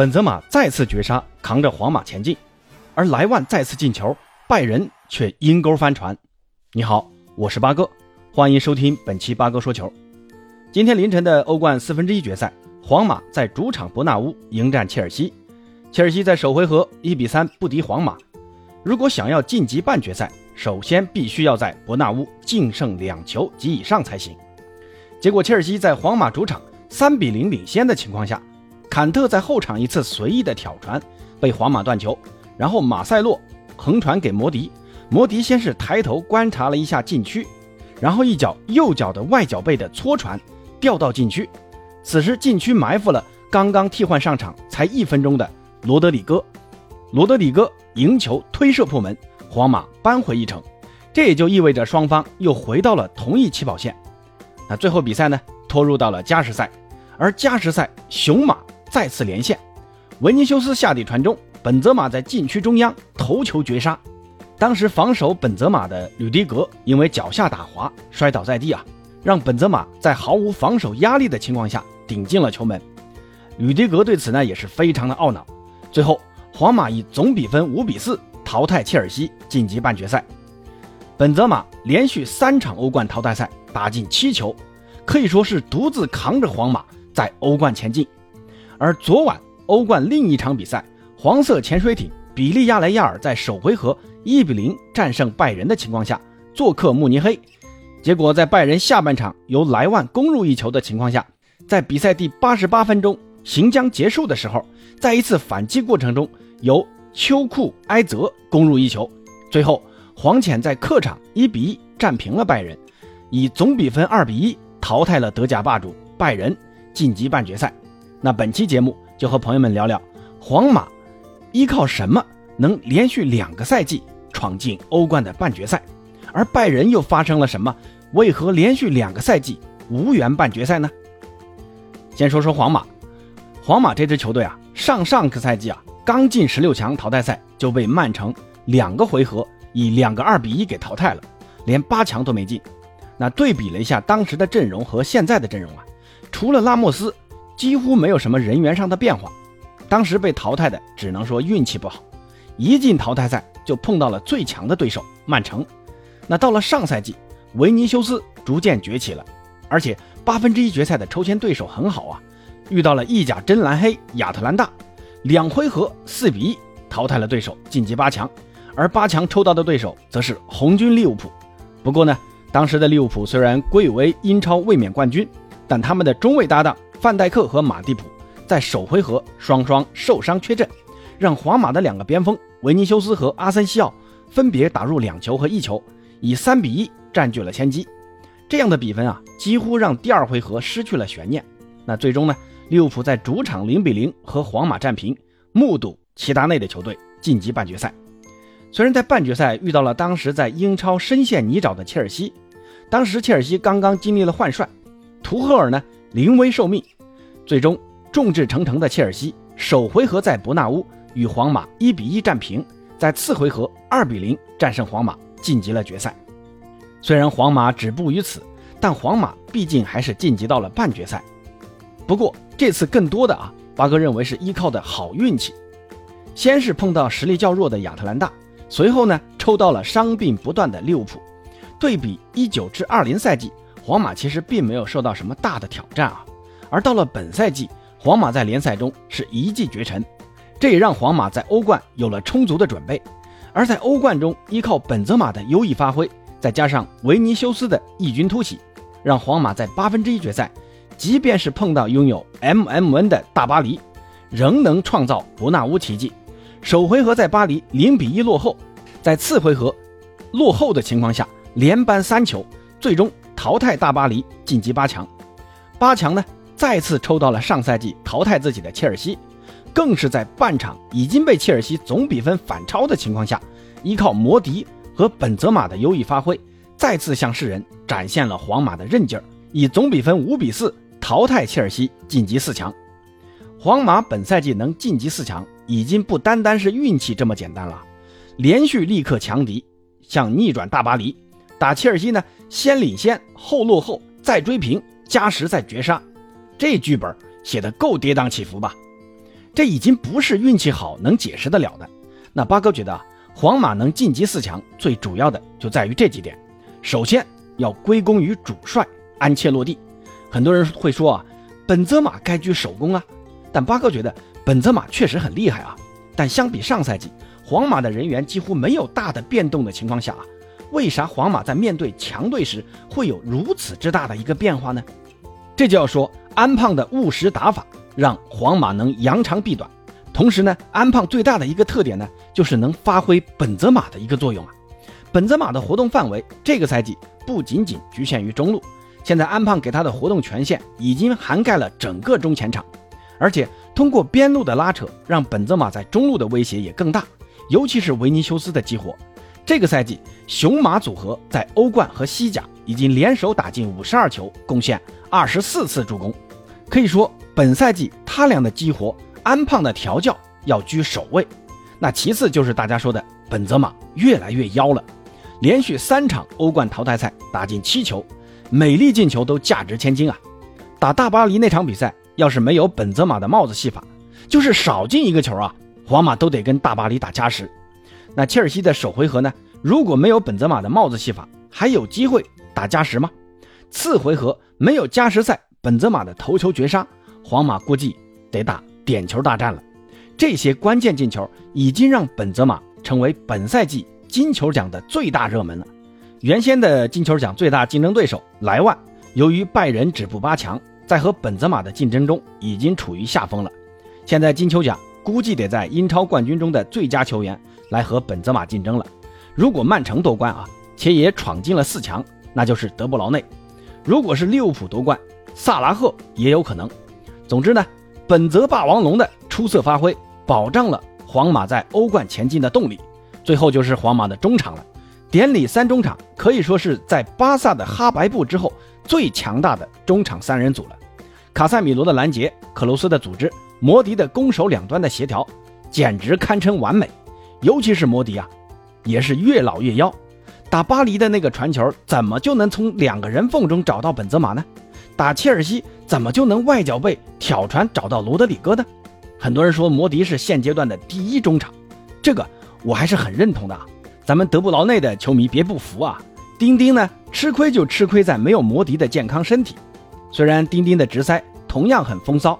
本泽马再次绝杀，扛着皇马前进，而莱万再次进球，拜仁却阴沟翻船。你好，我是八哥，欢迎收听本期八哥说球。今天凌晨的欧冠四分之一决赛，皇马在主场伯纳乌迎战切尔西，切尔西在首回合一比三不敌皇马。如果想要晋级半决赛，首先必须要在伯纳乌净胜两球及以上才行。结果，切尔西在皇马主场三比零领先的情况下，坎特在后场一次随意的挑传被皇马断球，然后马塞洛横传给摩迪，摩迪先是抬头观察了一下禁区，然后一脚右脚的外脚背的搓传掉到禁区，此时禁区埋伏了刚刚替换上场才一分钟的罗德里戈，罗德里戈迎球推射破门。皇马扳回一城，这也就意味着双方又回到了同一起跑线。那最后比赛呢，拖入到了加时赛，而加时赛熊马再次连线，维尼修斯下底传中，本泽马在禁区中央头球绝杀。当时防守本泽马的吕迪格因为脚下打滑摔倒在地啊，让本泽马在毫无防守压力的情况下顶进了球门。吕迪格对此呢也是非常的懊恼。最后皇马以总比分五比四。淘汰切尔西晋级半决赛，本泽马连续三场欧冠淘汰赛打进七球，可以说是独自扛着皇马在欧冠前进。而昨晚欧冠另一场比赛，黄色潜水艇比利亚雷亚尔在首回合一比零战胜拜仁的情况下，做客慕尼黑，结果在拜仁下半场由莱万攻入一球的情况下，在比赛第八十八分钟行将结束的时候，在一次反击过程中由。秋库埃泽攻入一球，最后黄潜在客场一比一战平了拜仁，以总比分二比一淘汰了德甲霸主拜仁，晋级半决赛。那本期节目就和朋友们聊聊皇马依靠什么能连续两个赛季闯进欧冠的半决赛，而拜仁又发生了什么？为何连续两个赛季无缘半决赛呢？先说说皇马，皇马这支球队啊，上上个赛季啊。刚进十六强淘汰赛就被曼城两个回合以两个二比一给淘汰了，连八强都没进。那对比了一下当时的阵容和现在的阵容啊，除了拉莫斯，几乎没有什么人员上的变化。当时被淘汰的只能说运气不好，一进淘汰赛就碰到了最强的对手曼城。那到了上赛季，维尼修斯逐渐崛起了，而且八分之一决赛的抽签对手很好啊，遇到了意甲真蓝黑亚特兰大。两回合四比一淘汰了对手，晋级八强。而八强抽到的对手则是红军利物浦。不过呢，当时的利物浦虽然贵为英超卫冕冠军，但他们的中卫搭档范戴克和马蒂普在首回合双双受伤缺阵，让皇马的两个边锋维尼修斯和阿森西奥分别打入两球和一球，以三比一占据了先机。这样的比分啊，几乎让第二回合失去了悬念。那最终呢？利物浦在主场零比零和皇马战平，目睹齐达内的球队晋级半决赛。虽然在半决赛遇到了当时在英超深陷泥沼的切尔西，当时切尔西刚刚经历了换帅，图赫尔呢临危受命，最终众志成城的切尔西首回合在伯纳乌与皇马一比一战平，在次回合二比零战胜皇马晋级了决赛。虽然皇马止步于此，但皇马毕竟还是晋级到了半决赛。不过这次更多的啊，八哥认为是依靠的好运气。先是碰到实力较弱的亚特兰大，随后呢抽到了伤病不断的利物浦。对比一九至二零赛季，皇马其实并没有受到什么大的挑战啊。而到了本赛季，皇马在联赛中是一骑绝尘，这也让皇马在欧冠有了充足的准备。而在欧冠中，依靠本泽马的优异发挥，再加上维尼修斯的异军突起，让皇马在八分之一决赛。即便是碰到拥有 MMN 的大巴黎，仍能创造伯纳乌奇迹。首回合在巴黎零比一落后，在次回合落后的情况下连扳三球，最终淘汰大巴黎晋级八强。八强呢，再次抽到了上赛季淘汰自己的切尔西，更是在半场已经被切尔西总比分反超的情况下，依靠摩迪和本泽马的优异发挥，再次向世人展现了皇马的韧劲儿，以总比分五比四。淘汰切尔西晋级四强，皇马本赛季能晋级四强，已经不单单是运气这么简单了。连续力克强敌，像逆转大巴黎，打切尔西呢，先领先后落后，再追平加时再绝杀，这剧本写的够跌宕起伏吧？这已经不是运气好能解释得了的。那八哥觉得啊，皇马能晋级四强，最主要的就在于这几点。首先要归功于主帅安切洛蒂。很多人会说啊，本泽马该居首功啊。但八哥觉得本泽马确实很厉害啊。但相比上赛季，皇马的人员几乎没有大的变动的情况下啊，为啥皇马在面对强队时会有如此之大的一个变化呢？这就要说安胖的务实打法让皇马能扬长避短。同时呢，安胖最大的一个特点呢，就是能发挥本泽马的一个作用啊。本泽马的活动范围这个赛季不仅仅局限于中路，现在安胖给他的活动权限已经涵盖了整个中前场，而且通过边路的拉扯，让本泽马在中路的威胁也更大，尤其是维尼修斯的激活。这个赛季，雄马组合在欧冠和西甲已经联手打进五十二球，贡献二十四次助攻，可以说本赛季他俩的激活。安胖的调教要居首位，那其次就是大家说的本泽马越来越妖了，连续三场欧冠淘汰赛打进七球，每粒进球都价值千金啊！打大巴黎那场比赛，要是没有本泽马的帽子戏法，就是少进一个球啊，皇马都得跟大巴黎打加时。那切尔西的首回合呢？如果没有本泽马的帽子戏法，还有机会打加时吗？次回合没有加时赛，本泽马的头球绝杀，皇马估计得打。点球大战了，这些关键进球已经让本泽马成为本赛季金球奖的最大热门了。原先的金球奖最大竞争对手莱万，由于拜仁止步八强，在和本泽马的竞争中已经处于下风了。现在金球奖估计得在英超冠军中的最佳球员来和本泽马竞争了。如果曼城夺冠啊，且也闯进了四强，那就是德布劳内；如果是利物浦夺冠，萨拉赫也有可能。总之呢。本泽霸王龙的出色发挥，保障了皇马在欧冠前进的动力。最后就是皇马的中场了，典礼三中场可以说是在巴萨的哈白布之后最强大的中场三人组了。卡塞米罗的拦截，克罗斯的组织，摩迪的攻守两端的协调，简直堪称完美。尤其是摩迪啊，也是越老越妖。打巴黎的那个传球，怎么就能从两个人缝中找到本泽马呢？打切尔西怎么就能外脚背挑传找到罗德里戈呢？很多人说摩迪是现阶段的第一中场，这个我还是很认同的啊。咱们德布劳内的球迷别不服啊！丁丁呢吃亏就吃亏在没有摩迪的健康身体。虽然丁丁的直塞同样很风骚，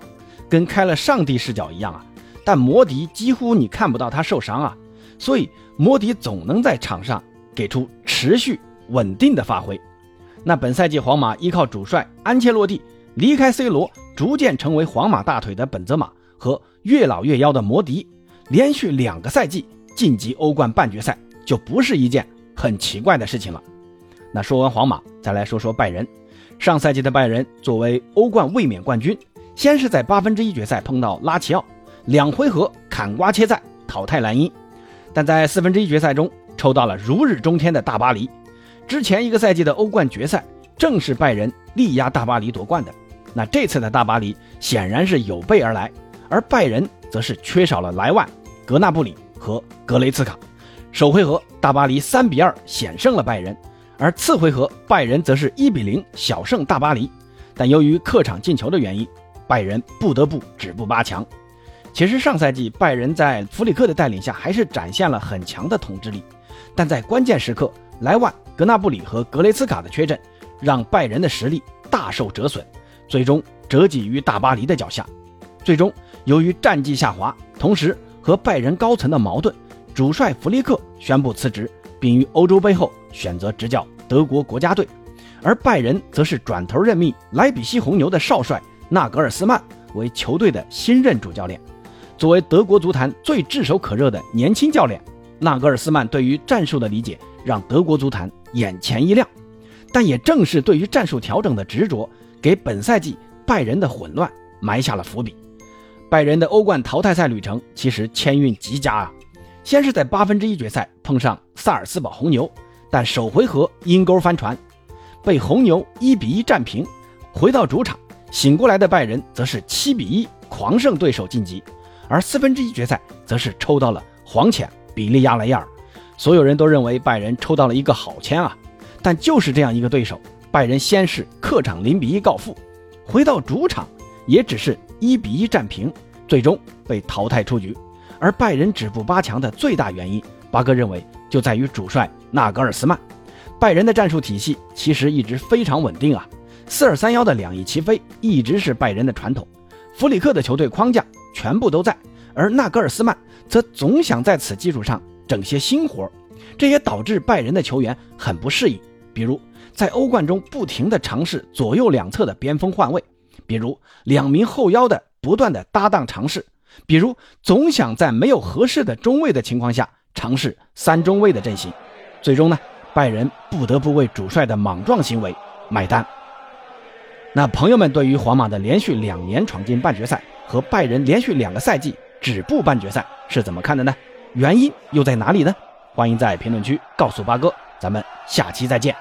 跟开了上帝视角一样啊，但摩迪几乎你看不到他受伤啊，所以摩迪总能在场上给出持续稳定的发挥。那本赛季皇马依靠主帅安切洛蒂离开 C 罗，逐渐成为皇马大腿的本泽马和越老越妖的摩迪，连续两个赛季晋级欧冠半决赛，就不是一件很奇怪的事情了。那说完皇马，再来说说拜仁。上赛季的拜仁作为欧冠卫冕冠军，先是在八分之一决赛碰到拉齐奥，两回合砍瓜切菜淘汰蓝茵，但在四分之一决赛中抽到了如日中天的大巴黎。之前一个赛季的欧冠决赛，正是拜仁力压大巴黎夺冠的。那这次的大巴黎显然是有备而来，而拜仁则是缺少了莱万、格纳布里和格雷茨卡。首回合大巴黎三比二险胜了拜仁，而次回合拜仁则是一比零小胜大巴黎。但由于客场进球的原因，拜仁不得不止步八强。其实上赛季拜仁在弗里克的带领下还是展现了很强的统治力，但在关键时刻，莱万。格纳布里和格雷斯卡的缺阵，让拜仁的实力大受折损，最终折戟于大巴黎的脚下。最终，由于战绩下滑，同时和拜仁高层的矛盾，主帅弗利克宣布辞职，并于欧洲杯后选择执教德国国家队。而拜仁则是转头任命莱比锡红牛的少帅纳格尔斯曼为球队的新任主教练。作为德国足坛最炙手可热的年轻教练，纳格尔斯曼对于战术的理解让德国足坛。眼前一亮，但也正是对于战术调整的执着，给本赛季拜仁的混乱埋下了伏笔。拜仁的欧冠淘汰赛旅程其实签运极佳啊，先是在八分之一决赛碰上萨尔斯堡红牛，但首回合阴沟翻船，被红牛一比一战平。回到主场，醒过来的拜仁则是七比一狂胜对手晋级，而四分之一决赛则是抽到了黄潜比利亚雷亚尔。所有人都认为拜仁抽到了一个好签啊，但就是这样一个对手，拜仁先是客场零比一告负，回到主场也只是一比一战平，最终被淘汰出局。而拜仁止步八强的最大原因，巴哥认为就在于主帅纳格尔斯曼。拜仁的战术体系其实一直非常稳定啊，四二三幺的两翼齐飞一直是拜仁的传统。弗里克的球队框架全部都在，而纳格尔斯曼则总想在此基础上整些新活，这也导致拜仁的球员很不适应。比如在欧冠中不停地尝试左右两侧的边锋换位，比如两名后腰的不断的搭档尝试。比如，总想在没有合适的中卫的情况下尝试三中卫的阵型，最终呢，拜仁不得不为主帅的莽撞行为买单。那朋友们对于皇马的连续两年闯进半决赛和拜仁连续两个赛季止步半决赛是怎么看的呢？原因又在哪里呢？欢迎在评论区告诉八哥，咱们下期再见。